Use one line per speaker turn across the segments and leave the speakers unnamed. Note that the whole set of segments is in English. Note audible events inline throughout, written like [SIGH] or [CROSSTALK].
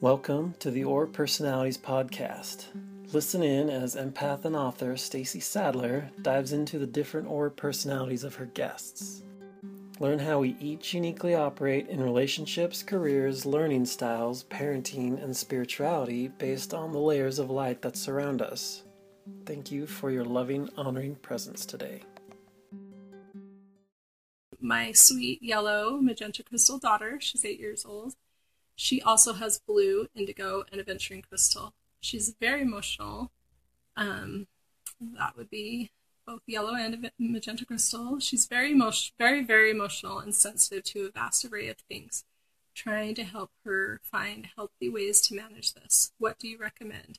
Welcome to the Aura Personalities podcast. Listen in as empath and author Stacy Sadler dives into the different Aura personalities of her guests. Learn how we each uniquely operate in relationships, careers, learning styles, parenting, and spirituality based on the layers of light that surround us. Thank you for your loving, honoring presence today.
My sweet yellow magenta crystal daughter, she's eight years old. She also has blue, indigo, and aventurine crystal. She's very emotional. Um, that would be both yellow and magenta crystal. She's very emotional, very, very emotional and sensitive to a vast array of things. Trying to help her find healthy ways to manage this. What do you recommend?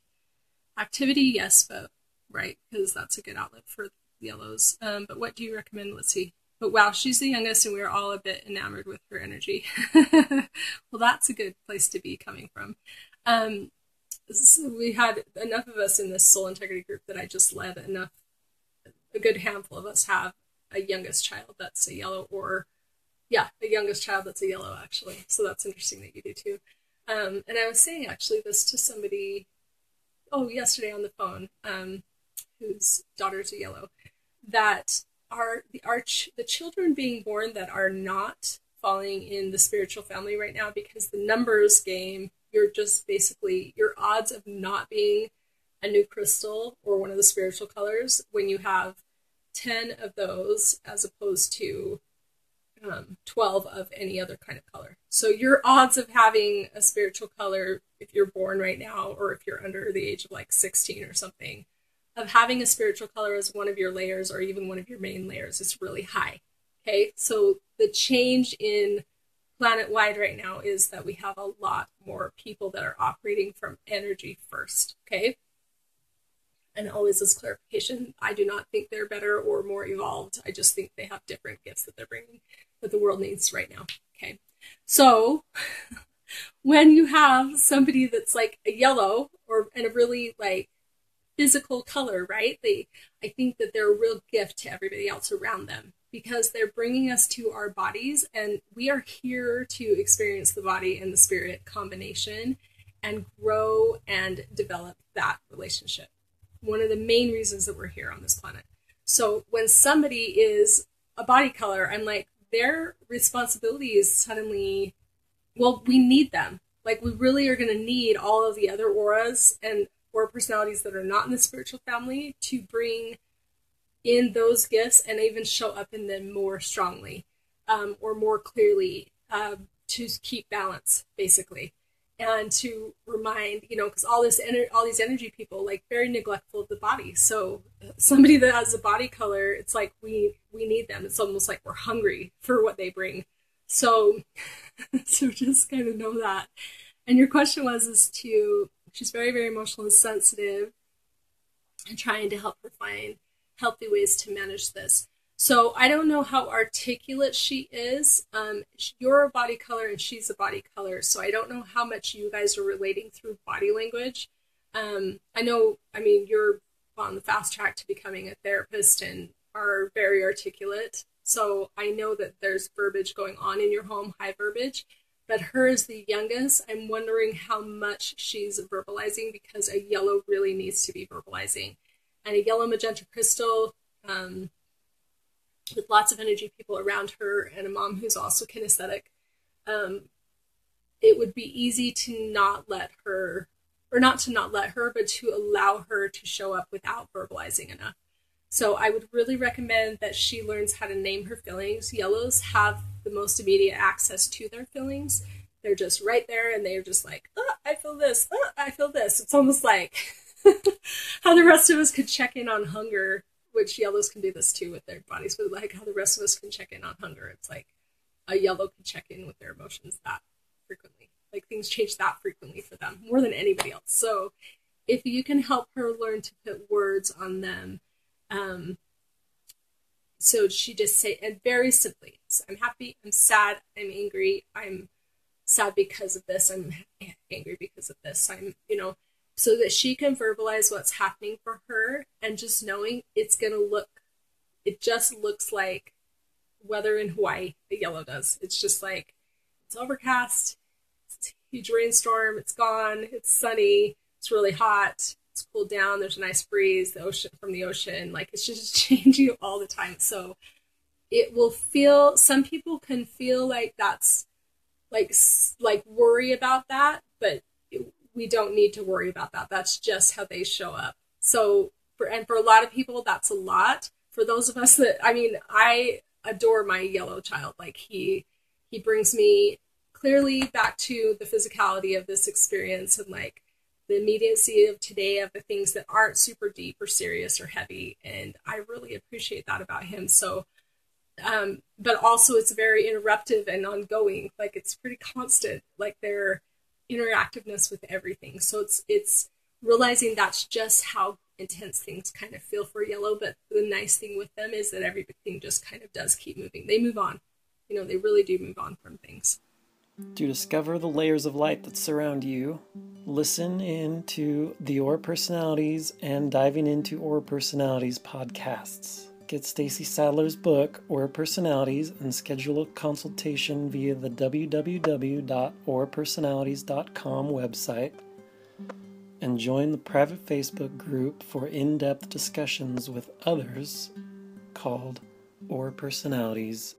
Activity, yes, but right, because that's a good outlet for yellows. Um, but what do you recommend? Let's see. But wow, she's the youngest, and we are all a bit enamored with her energy. [LAUGHS] well, that's a good place to be coming from. Um, so we had enough of us in this soul integrity group that I just led enough a good handful of us have a youngest child that's a yellow or yeah a youngest child that's a yellow actually so that's interesting that you do too um, and i was saying actually this to somebody oh yesterday on the phone um, whose daughter's a yellow that are the arch the children being born that are not falling in the spiritual family right now because the numbers game you're just basically your odds of not being a new crystal or one of the spiritual colors when you have 10 of those as opposed to um, 12 of any other kind of color. So your odds of having a spiritual color if you're born right now or if you're under the age of like 16 or something of having a spiritual color as one of your layers or even one of your main layers is really high. Okay? So the change in planet wide right now is that we have a lot more people that are operating from energy first. Okay? and always as clarification, I do not think they're better or more evolved. I just think they have different gifts that they're bringing that the world needs right now. Okay. So [LAUGHS] when you have somebody that's like a yellow or and a really like physical color, right? They I think that they're a real gift to everybody else around them because they're bringing us to our bodies and we are here to experience the body and the spirit combination and grow and develop that relationship one of the main reasons that we're here on this planet. So when somebody is a body color, I'm like, their responsibility is suddenly, well, we need them. Like, we really are going to need all of the other auras and aura personalities that are not in the spiritual family to bring in those gifts and even show up in them more strongly um, or more clearly uh, to keep balance, basically. And to remind you know because all this ener- all these energy people like very neglectful of the body. So [LAUGHS] somebody that has a body color it's like we we need them. It's almost like we're hungry for what they bring. So [LAUGHS] so just kind of know that. And your question was is to she's very very emotional and sensitive and trying to help her find healthy ways to manage this so I don't know how articulate she is. Um, you're a body color and she's a body color. So I don't know how much you guys are relating through body language. Um, I know, I mean, you're on the fast track to becoming a therapist and are very articulate. So I know that there's verbiage going on in your home, high verbiage. But her is the youngest. I'm wondering how much she's verbalizing because a yellow really needs to be verbalizing. And a yellow magenta crystal, um, with lots of energy people around her and a mom who's also kinesthetic, um, it would be easy to not let her, or not to not let her, but to allow her to show up without verbalizing enough. So I would really recommend that she learns how to name her feelings. Yellows have the most immediate access to their feelings. They're just right there and they're just like, oh, I feel this, oh, I feel this. It's almost like [LAUGHS] how the rest of us could check in on hunger which yellows can do this too with their bodies, but like how the rest of us can check in on hunger. It's like a yellow can check in with their emotions that frequently. Like things change that frequently for them more than anybody else. So if you can help her learn to put words on them, um, so she just say and very simply, I'm happy, I'm sad, I'm angry, I'm sad because of this, I'm angry because of this, I'm you know so that she can verbalize what's happening for her and just knowing it's going to look it just looks like weather in Hawaii the yellow does it's just like it's overcast it's huge rainstorm. It's gone. It's sunny. It's really hot. It's cooled down. There's a nice breeze. The ocean from the ocean, like it's just [LAUGHS] changing all the time. So it will feel. Some people can feel like that's like like worry about that, but it, we don't need to worry about that. That's just how they show up. So for and for a lot of people, that's a lot. For those of us that I mean, I adore my yellow child. Like he he brings me clearly back to the physicality of this experience and like the immediacy of today of the things that aren't super deep or serious or heavy and i really appreciate that about him. So um, but also it's very interruptive and ongoing like it's pretty constant like their interactiveness with everything. So it's it's realizing that's just how intense things kind of feel for yellow but the nice thing with them is that everything just kind of does keep moving. They move on. You know they really do move on from things
to discover the layers of light that surround you, listen in to the Aura Personalities and Diving into Aura Personalities podcasts. Get Stacy Sadler's book, Aura Personalities, and schedule a consultation via the www.aurapersonalities.com website. And join the private Facebook group for in depth discussions with others called Aura Personalities